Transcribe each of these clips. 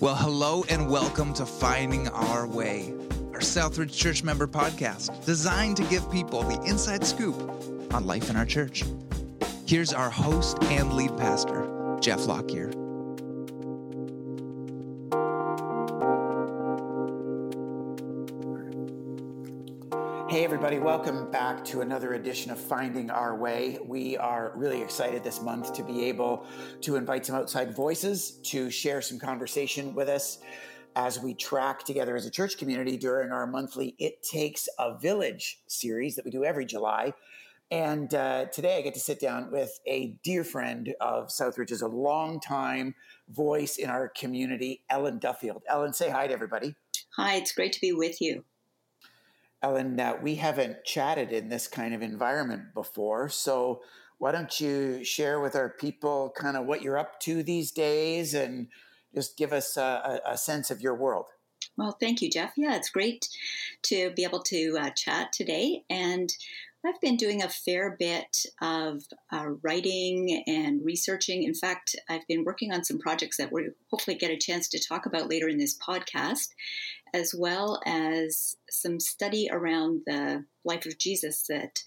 Well, hello and welcome to Finding Our Way, our Southridge Church member podcast designed to give people the inside scoop on life in our church. Here's our host and lead pastor, Jeff Lockyer. Everybody, welcome back to another edition of Finding Our Way. We are really excited this month to be able to invite some outside voices to share some conversation with us as we track together as a church community during our monthly It Takes a Village series that we do every July. And uh, today I get to sit down with a dear friend of Southridge, is a longtime voice in our community, Ellen Duffield. Ellen, say hi to everybody. Hi, it's great to be with you. Ellen, we haven't chatted in this kind of environment before. So, why don't you share with our people kind of what you're up to these days and just give us a, a sense of your world? Well, thank you, Jeff. Yeah, it's great to be able to uh, chat today. And I've been doing a fair bit of uh, writing and researching. In fact, I've been working on some projects that we'll hopefully get a chance to talk about later in this podcast, as well as some study around the life of Jesus that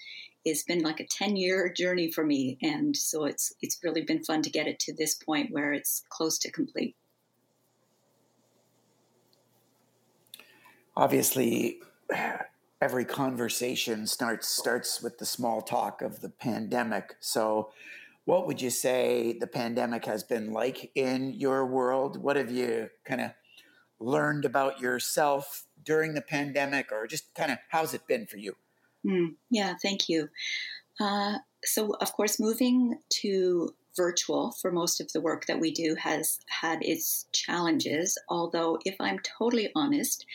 has been like a 10 year journey for me. And so it's, it's really been fun to get it to this point where it's close to complete. Obviously, every conversation starts starts with the small talk of the pandemic. So, what would you say the pandemic has been like in your world? What have you kind of learned about yourself during the pandemic, or just kind of how's it been for you? Mm, yeah, thank you. Uh, so, of course, moving to virtual for most of the work that we do has had its challenges. Although, if I'm totally honest,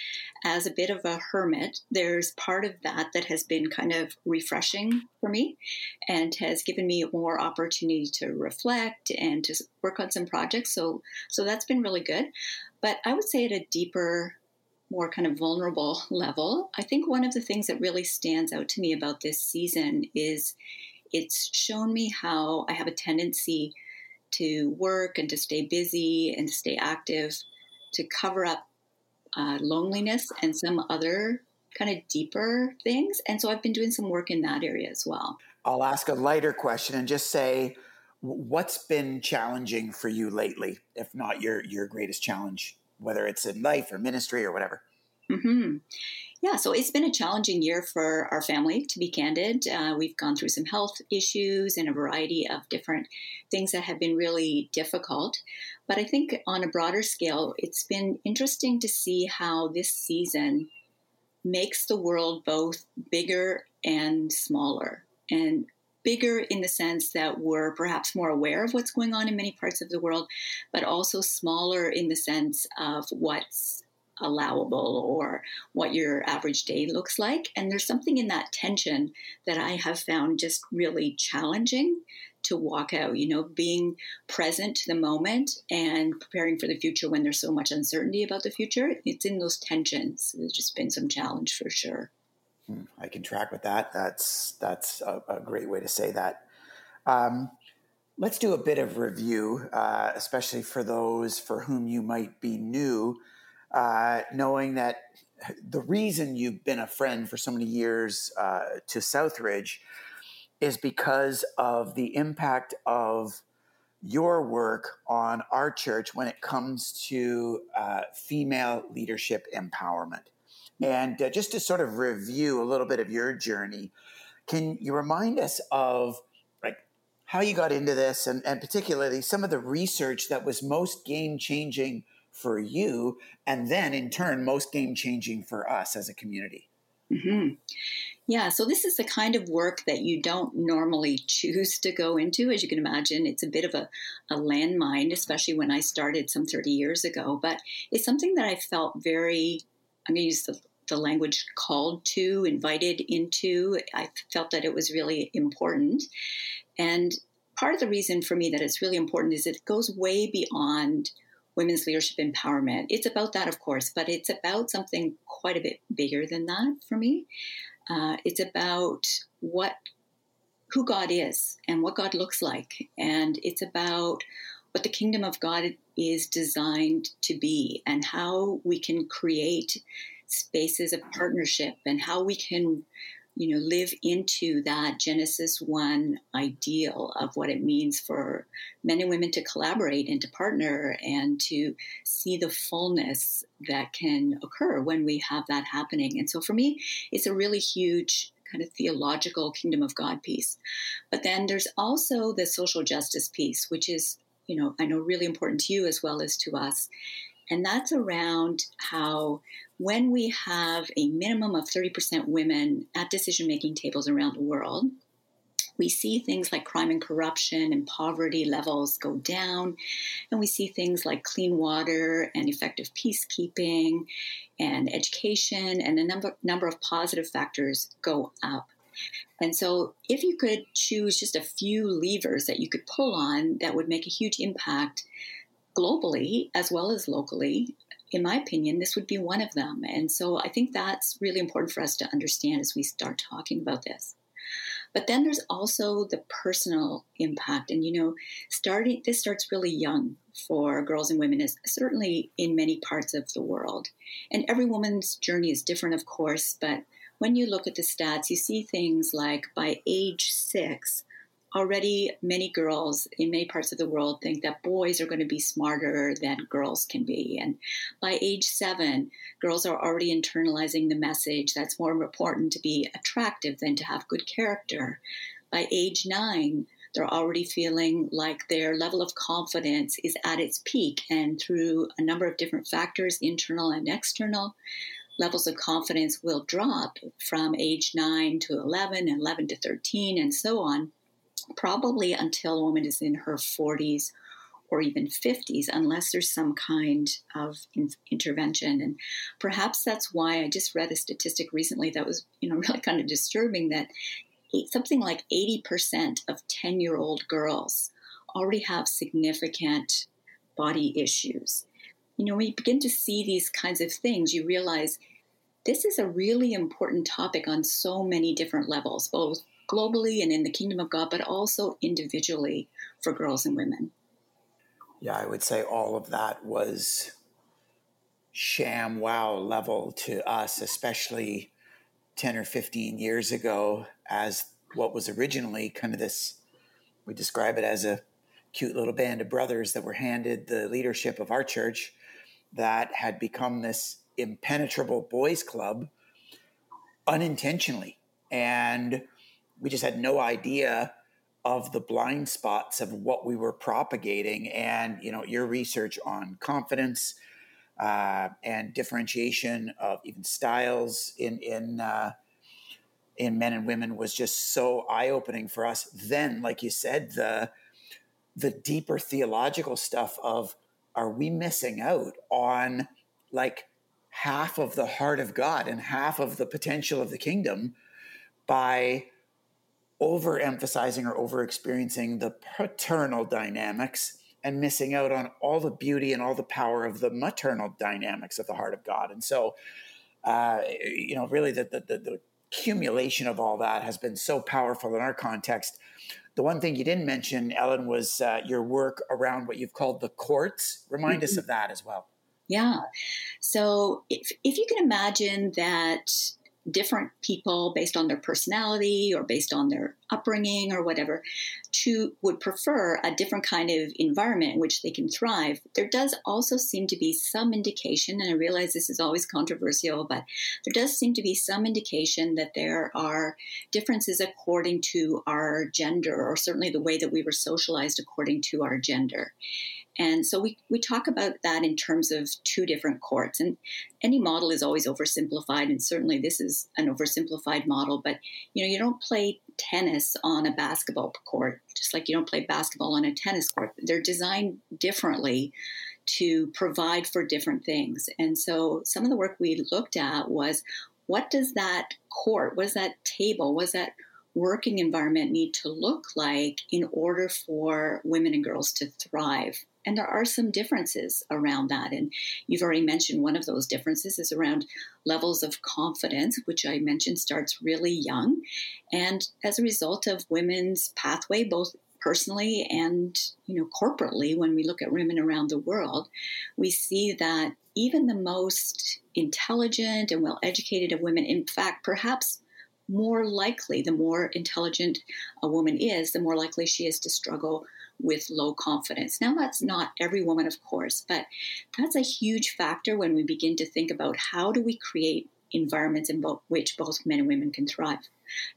as a bit of a hermit, there's part of that that has been kind of refreshing for me and has given me more opportunity to reflect and to work on some projects. So, so that's been really good. But I would say at a deeper more kind of vulnerable level, I think one of the things that really stands out to me about this season is it's shown me how I have a tendency to work and to stay busy and stay active to cover up uh, loneliness and some other kind of deeper things. And so I've been doing some work in that area as well. I'll ask a lighter question and just say, what's been challenging for you lately, if not your your greatest challenge, whether it's in life or ministry or whatever? Mm-hmm. Yeah, so it's been a challenging year for our family, to be candid. Uh, we've gone through some health issues and a variety of different things that have been really difficult. But I think on a broader scale, it's been interesting to see how this season makes the world both bigger and smaller. And bigger in the sense that we're perhaps more aware of what's going on in many parts of the world, but also smaller in the sense of what's allowable or what your average day looks like. And there's something in that tension that I have found just really challenging to walk out, you know, being present to the moment and preparing for the future when there's so much uncertainty about the future. It's in those tensions. There's just been some challenge for sure. Hmm, I can track with that. That's that's a, a great way to say that. Um, let's do a bit of review, uh, especially for those for whom you might be new uh, knowing that the reason you've been a friend for so many years uh, to Southridge is because of the impact of your work on our church when it comes to uh, female leadership empowerment. And uh, just to sort of review a little bit of your journey, can you remind us of like how you got into this and, and particularly some of the research that was most game changing for you, and then in turn, most game changing for us as a community. Mm-hmm. Yeah, so this is the kind of work that you don't normally choose to go into. As you can imagine, it's a bit of a, a landmine, especially when I started some 30 years ago. But it's something that I felt very, I'm going to use the, the language called to, invited into. I felt that it was really important. And part of the reason for me that it's really important is it goes way beyond women's leadership empowerment. It's about that, of course, but it's about something quite a bit bigger than that for me. Uh, it's about what who God is and what God looks like, and it's about what the kingdom of God is designed to be and how we can create spaces of partnership and how we can you know live into that genesis 1 ideal of what it means for men and women to collaborate and to partner and to see the fullness that can occur when we have that happening. And so for me it's a really huge kind of theological kingdom of god piece. But then there's also the social justice piece which is you know i know really important to you as well as to us. And that's around how when we have a minimum of 30% women at decision making tables around the world, we see things like crime and corruption and poverty levels go down. And we see things like clean water and effective peacekeeping and education and a number, number of positive factors go up. And so, if you could choose just a few levers that you could pull on that would make a huge impact globally as well as locally, in my opinion, this would be one of them. And so I think that's really important for us to understand as we start talking about this. But then there's also the personal impact. And, you know, starting, this starts really young for girls and women, is certainly in many parts of the world. And every woman's journey is different, of course. But when you look at the stats, you see things like by age six, already many girls in many parts of the world think that boys are going to be smarter than girls can be. And by age seven, girls are already internalizing the message that's more important to be attractive than to have good character. By age nine, they're already feeling like their level of confidence is at its peak. And through a number of different factors, internal and external, levels of confidence will drop from age 9 to 11, 11 to 13, and so on probably until a woman is in her 40s or even 50s, unless there's some kind of in- intervention. And perhaps that's why I just read a statistic recently that was, you know, really kind of disturbing that something like 80% of 10 year old girls already have significant body issues. You know, when you begin to see these kinds of things, you realize this is a really important topic on so many different levels, both globally and in the kingdom of God, but also individually for girls and women. Yeah, I would say all of that was sham wow level to us, especially 10 or 15 years ago, as what was originally kind of this, we describe it as a cute little band of brothers that were handed the leadership of our church that had become this impenetrable boys club unintentionally. And we just had no idea of the blind spots of what we were propagating and you know your research on confidence uh, and differentiation of even styles in in uh, in men and women was just so eye opening for us. Then, like you said, the the deeper theological stuff of are we missing out on like half of the heart of God and half of the potential of the kingdom by overemphasizing or over experiencing the paternal dynamics and missing out on all the beauty and all the power of the maternal dynamics of the heart of God. And so, uh, you know, really the, the, the, the accumulation of all that has been so powerful in our context. The one thing you didn't mention, Ellen, was uh, your work around what you've called the courts. Remind mm-hmm. us of that as well. Yeah. So if, if you can imagine that different people based on their personality or based on their upbringing or whatever to would prefer a different kind of environment in which they can thrive. There does also seem to be some indication and i realize this is always controversial but there does seem to be some indication that there are differences according to our gender or certainly the way that we were socialized according to our gender and so we, we talk about that in terms of two different courts. And any model is always oversimplified, and certainly this is an oversimplified model. But you know, you don't play tennis on a basketball court, just like you don't play basketball on a tennis court. They're designed differently to provide for different things. And so some of the work we looked at was what does that court, what does that table, what does that working environment need to look like in order for women and girls to thrive and there are some differences around that. And you've already mentioned one of those differences is around levels of confidence, which I mentioned starts really young. And as a result of women's pathway, both personally and you know corporately when we look at women around the world we see that even the most intelligent and well educated of women in fact perhaps more likely the more intelligent a woman is the more likely she is to struggle with low confidence now that's not every woman of course but that's a huge factor when we begin to think about how do we create environments in both, which both men and women can thrive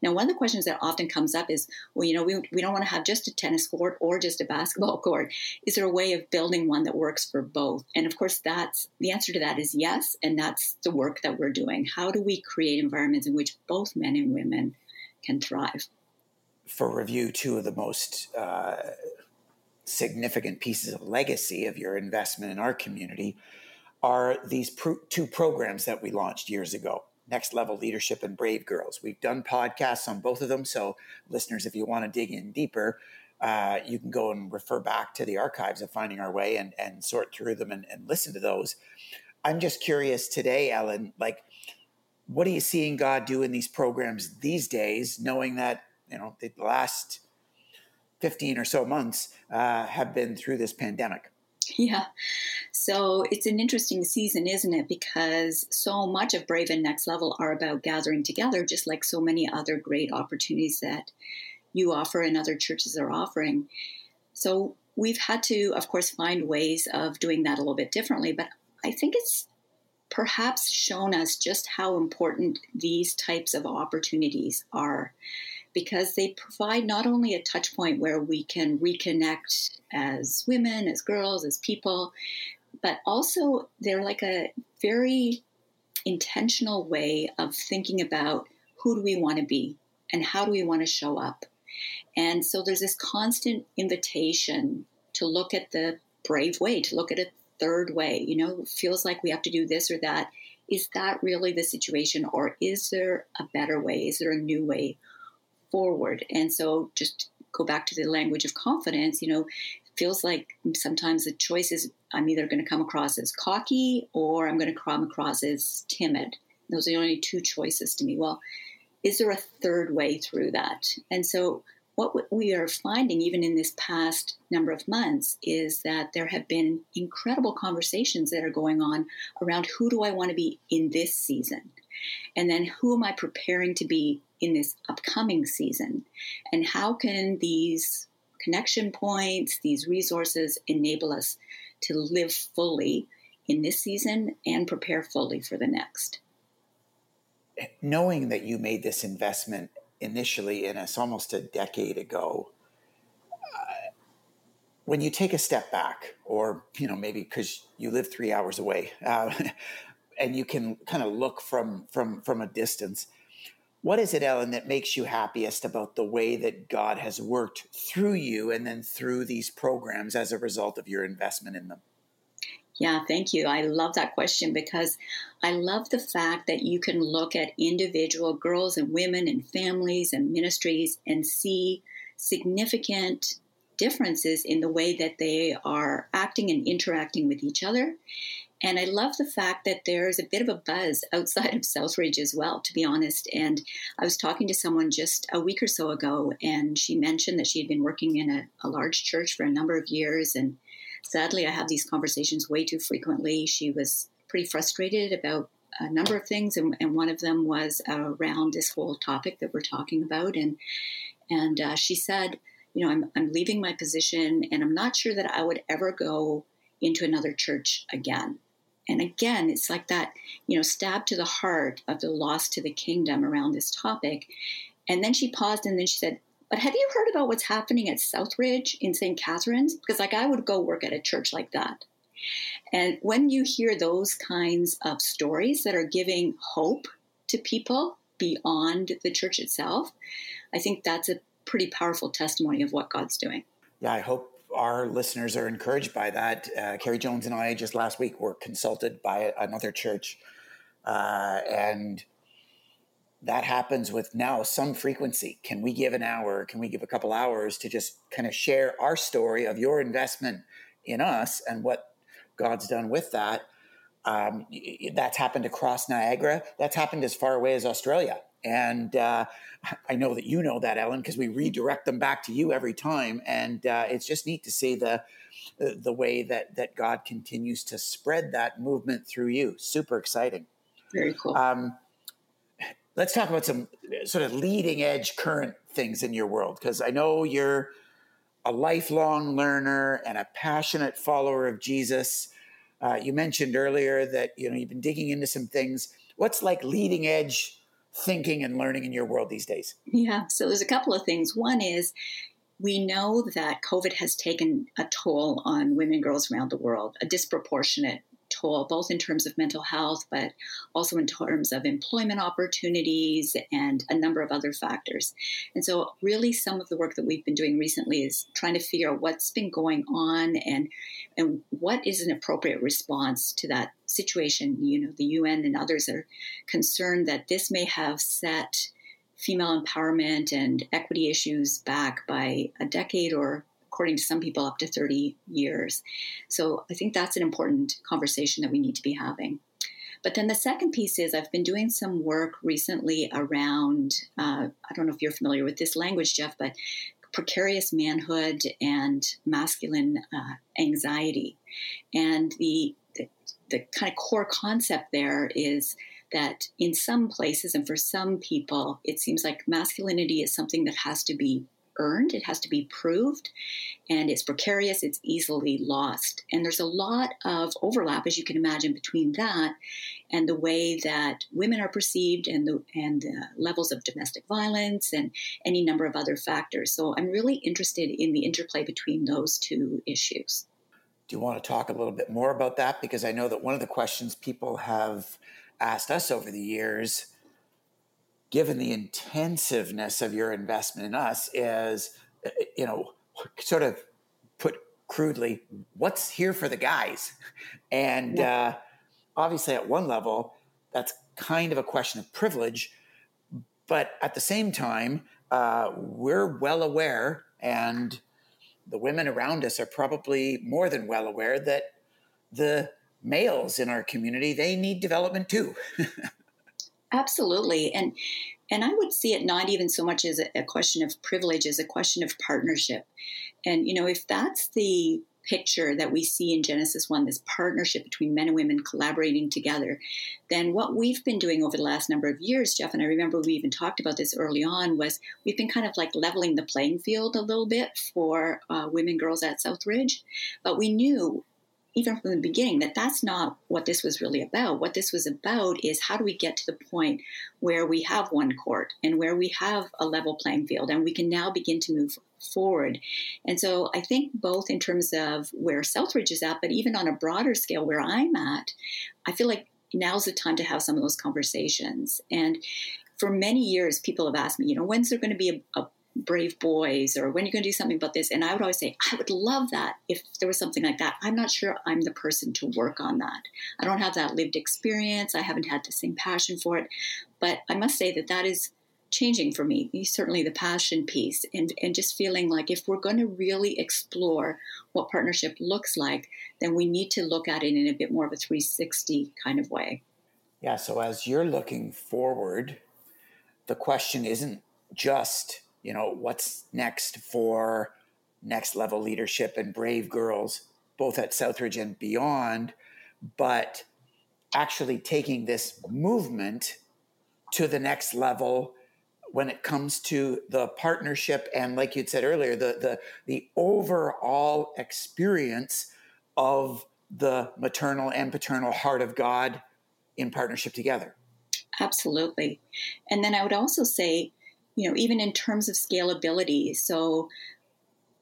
now, one of the questions that often comes up is, well, you know, we, we don't want to have just a tennis court or just a basketball court. Is there a way of building one that works for both? And of course, that's the answer to that is yes. And that's the work that we're doing. How do we create environments in which both men and women can thrive? For review, two of the most uh, significant pieces of legacy of your investment in our community are these two programs that we launched years ago Next Level Leadership and Brave Girls. We've done podcasts on both of them. So, listeners, if you want to dig in deeper, uh, you can go and refer back to the archives of Finding Our Way and, and sort through them and, and listen to those. I'm just curious today, Ellen, like, what are you seeing God do in these programs these days, knowing that, you know, the last 15 or so months uh, have been through this pandemic? Yeah. So it's an interesting season, isn't it? Because so much of Brave and Next Level are about gathering together, just like so many other great opportunities that you offer and other churches are offering. So we've had to, of course, find ways of doing that a little bit differently. But I think it's perhaps shown us just how important these types of opportunities are because they provide not only a touch point where we can reconnect as women, as girls, as people, but also they're like a very intentional way of thinking about who do we want to be and how do we want to show up. And so there's this constant invitation to look at the brave way, to look at a third way. You know, feels like we have to do this or that. Is that really the situation, or is there a better way? Is there a new way? Forward. And so just go back to the language of confidence, you know, feels like sometimes the choice is I'm either going to come across as cocky or I'm going to come across as timid. Those are the only two choices to me. Well, is there a third way through that? And so what we are finding, even in this past number of months, is that there have been incredible conversations that are going on around who do I want to be in this season? And then who am I preparing to be in this upcoming season? And how can these connection points, these resources enable us to live fully in this season and prepare fully for the next? Knowing that you made this investment initially in us almost a decade ago, uh, when you take a step back, or you know maybe because you live three hours away, uh, and you can kind of look from from from a distance, what is it, Ellen, that makes you happiest about the way that God has worked through you and then through these programs as a result of your investment in them? Yeah, thank you. I love that question because I love the fact that you can look at individual girls and women and families and ministries and see significant differences in the way that they are acting and interacting with each other and I love the fact that there's a bit of a buzz outside of Southridge as well, to be honest. And I was talking to someone just a week or so ago, and she mentioned that she had been working in a, a large church for a number of years. And sadly, I have these conversations way too frequently. She was pretty frustrated about a number of things, and, and one of them was around this whole topic that we're talking about. And and uh, she said, you know, I'm, I'm leaving my position, and I'm not sure that I would ever go into another church again. And again, it's like that, you know, stab to the heart of the loss to the kingdom around this topic. And then she paused and then she said, But have you heard about what's happening at Southridge in St. Catharines? Because, like, I would go work at a church like that. And when you hear those kinds of stories that are giving hope to people beyond the church itself, I think that's a pretty powerful testimony of what God's doing. Yeah, I hope our listeners are encouraged by that. Uh, Carrie Jones and I just last week were consulted by another church, uh, and that happens with now some frequency. Can we give an hour? Can we give a couple hours to just kind of share our story of your investment in us and what God's done with that? Um, that's happened across Niagara. That's happened as far away as Australia. And uh, I know that you know that, Ellen, because we redirect them back to you every time. And uh, it's just neat to see the the way that that God continues to spread that movement through you. Super exciting. Very cool. Um, let's talk about some sort of leading edge current things in your world because I know you're a lifelong learner and a passionate follower of Jesus. Uh, you mentioned earlier that you know you've been digging into some things. What's like leading edge thinking and learning in your world these days? Yeah, so there's a couple of things. One is we know that COVID has taken a toll on women and girls around the world, a disproportionate toll, both in terms of mental health, but also in terms of employment opportunities and a number of other factors. And so, really, some of the work that we've been doing recently is trying to figure out what's been going on and and what is an appropriate response to that situation. You know, the UN and others are concerned that this may have set female empowerment and equity issues back by a decade or according to some people, up to 30 years. So I think that's an important conversation that we need to be having. But then the second piece is I've been doing some work recently around, uh, I don't know if you're familiar with this language, Jeff, but precarious manhood and masculine uh, anxiety. And the, the, the kind of core concept there is that in some places and for some people, it seems like masculinity is something that has to be earned, it has to be proved, and it's precarious, it's easily lost. And there's a lot of overlap, as you can imagine, between that and the way that women are perceived and the, and the levels of domestic violence and any number of other factors. So I'm really interested in the interplay between those two issues. Do you want to talk a little bit more about that? Because I know that one of the questions people have asked us over the years given the intensiveness of your investment in us is you know sort of put crudely what's here for the guys and yeah. uh, obviously at one level that's kind of a question of privilege but at the same time uh, we're well aware and the women around us are probably more than well aware that the males in our community they need development too Absolutely. And and I would see it not even so much as a, a question of privilege as a question of partnership. And you know, if that's the picture that we see in Genesis 1, this partnership between men and women collaborating together, then what we've been doing over the last number of years, Jeff, and I remember we even talked about this early on, was we've been kind of like leveling the playing field a little bit for uh, women, girls at Southridge. But we knew even from the beginning that that's not what this was really about. What this was about is how do we get to the point where we have one court and where we have a level playing field and we can now begin to move forward. And so I think both in terms of where Southridge is at, but even on a broader scale where I'm at, I feel like now's the time to have some of those conversations. And for many years, people have asked me, you know, when's there going to be a, a brave boys or when you're going to do something about this. And i would always say i would love that if there was something like that. I'm not sure i'm the person to work on that. I don't have that lived experience. I haven't had the same passion for it. But i must say that that is changing for me certainly the passion piece and, and just feeling like if we're going to really explore what partnership looks like then we need to look at it in a bit more of a 360 kind of way. Yeah so as you're looking forward the question isn't just you know, what's next for next level leadership and brave girls, both at Southridge and beyond, but actually taking this movement to the next level when it comes to the partnership and like you'd said earlier the the the overall experience of the maternal and paternal heart of God in partnership together. Absolutely. And then I would also say you know, even in terms of scalability. So,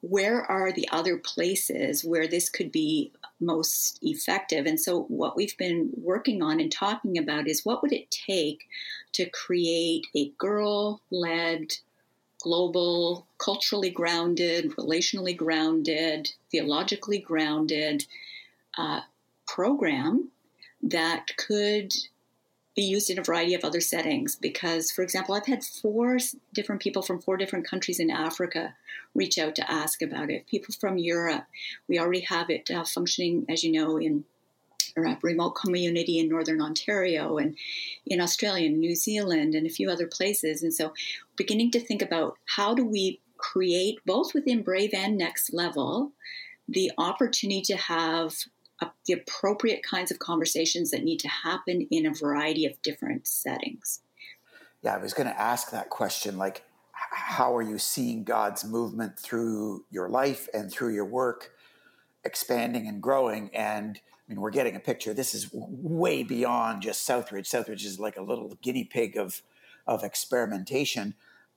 where are the other places where this could be most effective? And so, what we've been working on and talking about is what would it take to create a girl led, global, culturally grounded, relationally grounded, theologically grounded uh, program that could be used in a variety of other settings because, for example, I've had four different people from four different countries in Africa reach out to ask about it. People from Europe. We already have it uh, functioning, as you know, in a remote community in northern Ontario and in Australia and New Zealand and a few other places. And so, beginning to think about how do we create both within Brave and Next Level the opportunity to have the appropriate kinds of conversations that need to happen in a variety of different settings. Yeah, I was going to ask that question like, how are you seeing God's movement through your life and through your work expanding and growing? And I mean, we're getting a picture. This is way beyond just Southridge. Southridge is like a little guinea pig of of experimentation,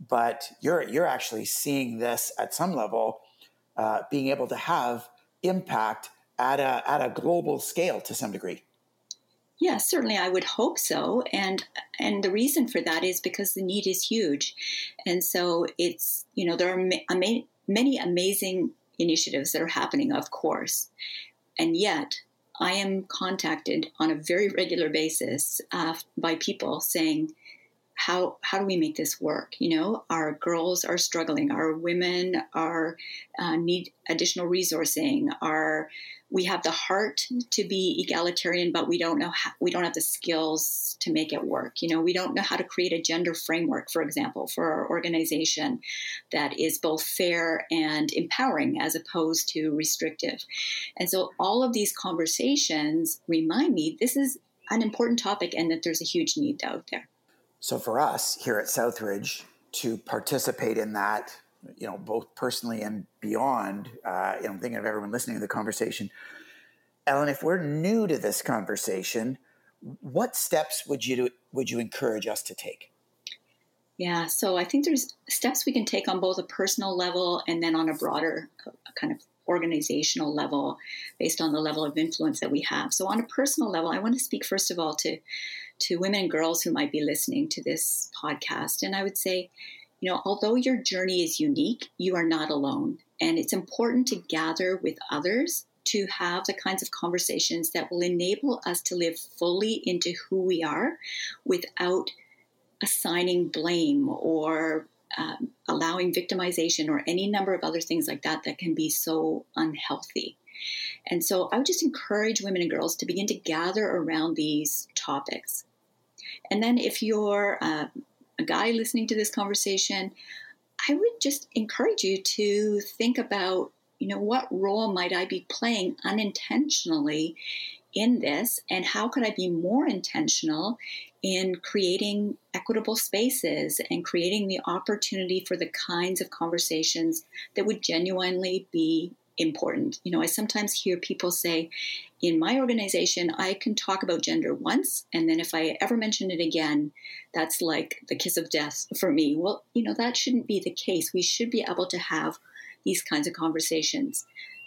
but you're you're actually seeing this at some level, uh, being able to have impact at a at a global scale to some degree. Yeah, certainly I would hope so. And and the reason for that is because the need is huge. And so it's, you know, there are ma- many amazing initiatives that are happening, of course. And yet, I am contacted on a very regular basis uh, by people saying, how how do we make this work? You know, our girls are struggling, our women are uh, need additional resourcing, our we have the heart to be egalitarian, but we don't know how, we don't have the skills to make it work. You know, we don't know how to create a gender framework, for example, for our organization that is both fair and empowering as opposed to restrictive. And so all of these conversations remind me this is an important topic and that there's a huge need out there. So for us here at Southridge to participate in that you know, both personally and beyond. Uh, you know, I'm thinking of everyone listening to the conversation. Ellen, if we're new to this conversation, what steps would you do, would you encourage us to take? Yeah, so I think there's steps we can take on both a personal level and then on a broader kind of organizational level based on the level of influence that we have. So on a personal level, I want to speak first of all to to women and girls who might be listening to this podcast and I would say you know, although your journey is unique, you are not alone. And it's important to gather with others to have the kinds of conversations that will enable us to live fully into who we are without assigning blame or um, allowing victimization or any number of other things like that that can be so unhealthy. And so I would just encourage women and girls to begin to gather around these topics. And then if you're uh, a guy listening to this conversation, I would just encourage you to think about, you know, what role might I be playing unintentionally in this, and how could I be more intentional in creating equitable spaces and creating the opportunity for the kinds of conversations that would genuinely be important. You know, I sometimes hear people say, in my organization, I can talk about gender once, and then if I ever mention it again, that's like the kiss of death for me. Well, you know, that shouldn't be the case. We should be able to have these kinds of conversations.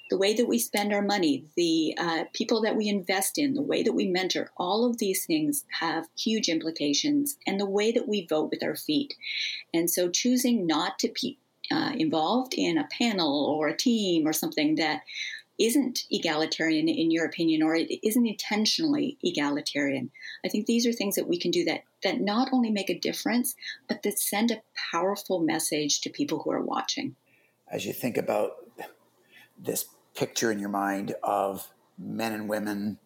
The way that we spend our money, the uh, people that we invest in, the way that we mentor, all of these things have huge implications, and the way that we vote with our feet. And so choosing not to be uh, involved in a panel or a team or something that isn't egalitarian in your opinion or it isn't intentionally egalitarian. I think these are things that we can do that that not only make a difference but that send a powerful message to people who are watching. As you think about this picture in your mind of men and women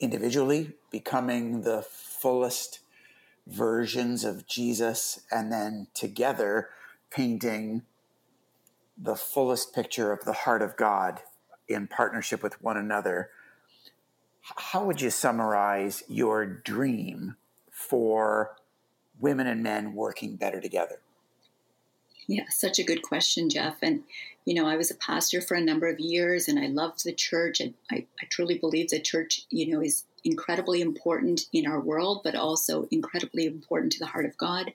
individually becoming the fullest versions of jesus and then together painting the fullest picture of the heart of God in partnership with one another. How would you summarize your dream for women and men working better together? Yeah, such a good question, Jeff. And, you know, I was a pastor for a number of years and I loved the church. And I, I truly believe the church, you know, is incredibly important in our world, but also incredibly important to the heart of God.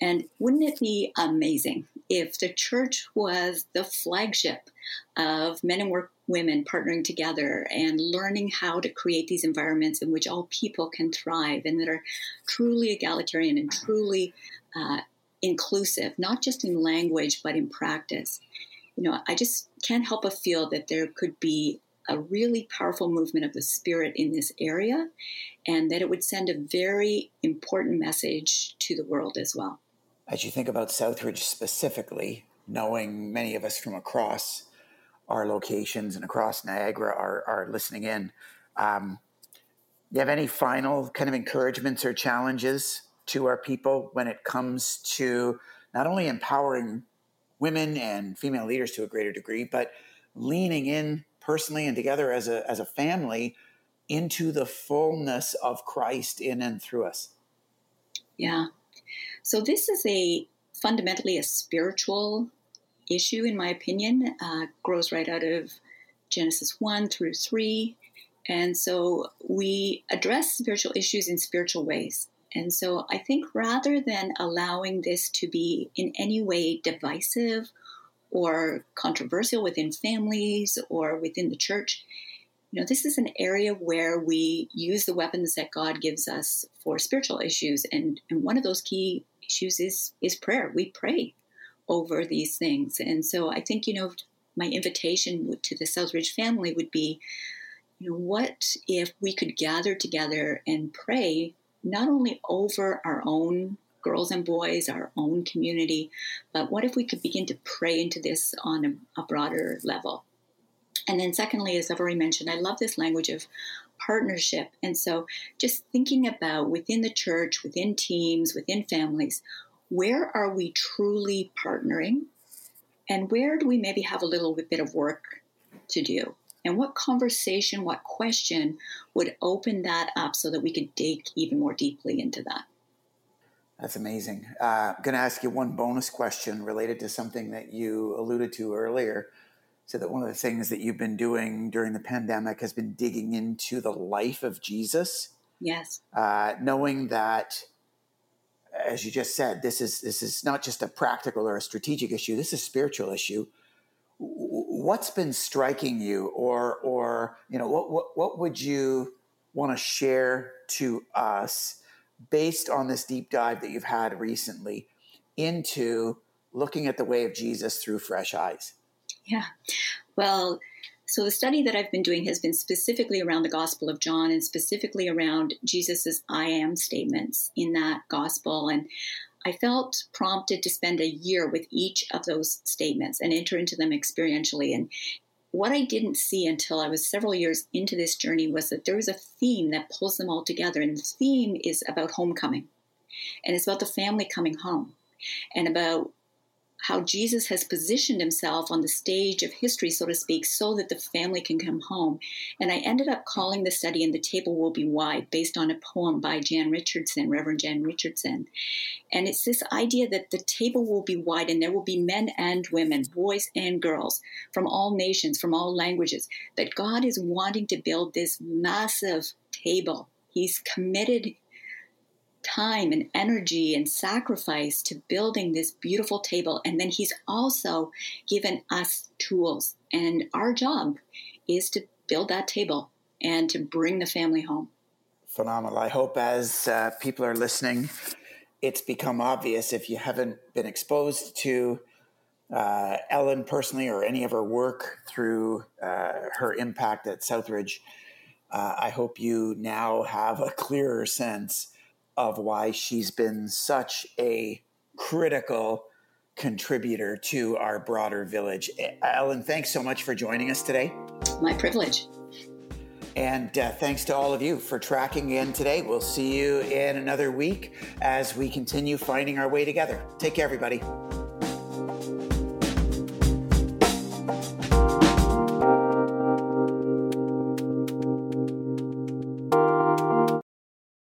And wouldn't it be amazing if the church was the flagship of men and work, women partnering together and learning how to create these environments in which all people can thrive and that are truly egalitarian and truly uh, inclusive, not just in language, but in practice? You know, I just can't help but feel that there could be a really powerful movement of the spirit in this area and that it would send a very important message to the world as well as you think about Southridge specifically, knowing many of us from across our locations and across Niagara are, are listening in, Um, you have any final kind of encouragements or challenges to our people when it comes to not only empowering women and female leaders to a greater degree, but leaning in personally and together as a, as a family into the fullness of Christ in and through us? Yeah. So this is a fundamentally a spiritual issue, in my opinion. Uh, grows right out of Genesis one through three, and so we address spiritual issues in spiritual ways. And so I think rather than allowing this to be in any way divisive or controversial within families or within the church, you know, this is an area where we use the weapons that God gives us for spiritual issues. And, and one of those key issues is, is prayer. We pray over these things. And so I think, you know, my invitation to the Southridge family would be, you know, what if we could gather together and pray not only over our own girls and boys, our own community, but what if we could begin to pray into this on a, a broader level? And then, secondly, as I've already mentioned, I love this language of partnership. And so, just thinking about within the church, within teams, within families, where are we truly partnering? And where do we maybe have a little bit of work to do? And what conversation, what question would open that up so that we could dig even more deeply into that? That's amazing. Uh, I'm going to ask you one bonus question related to something that you alluded to earlier. So, that one of the things that you've been doing during the pandemic has been digging into the life of Jesus. Yes. Uh, knowing that, as you just said, this is this is not just a practical or a strategic issue. This is a spiritual issue what's been striking you or or you know what what, what would you want to share to us based on this deep dive that you've had recently into looking at the way of Jesus through fresh eyes yeah well so the study that I've been doing has been specifically around the Gospel of John and specifically around Jesus's I am statements in that gospel and I felt prompted to spend a year with each of those statements and enter into them experientially. And what I didn't see until I was several years into this journey was that there is a theme that pulls them all together. And the theme is about homecoming. And it's about the family coming home and about how Jesus has positioned himself on the stage of history, so to speak, so that the family can come home. And I ended up calling the study And the Table Will Be Wide, based on a poem by Jan Richardson, Reverend Jan Richardson. And it's this idea that the table will be wide and there will be men and women, boys and girls from all nations, from all languages, that God is wanting to build this massive table. He's committed time and energy and sacrifice to building this beautiful table. And then he's also given us tools. And our job is to build that table and to bring the family home. Phenomenal. I hope as uh, people are listening, it's become obvious if you haven't been exposed to uh, Ellen personally or any of her work through uh, her impact at Southridge. Uh, I hope you now have a clearer sense of why she's been such a critical contributor to our broader village. Ellen, thanks so much for joining us today. My privilege. And uh, thanks to all of you for tracking in today. We'll see you in another week as we continue finding our way together. Take care, everybody.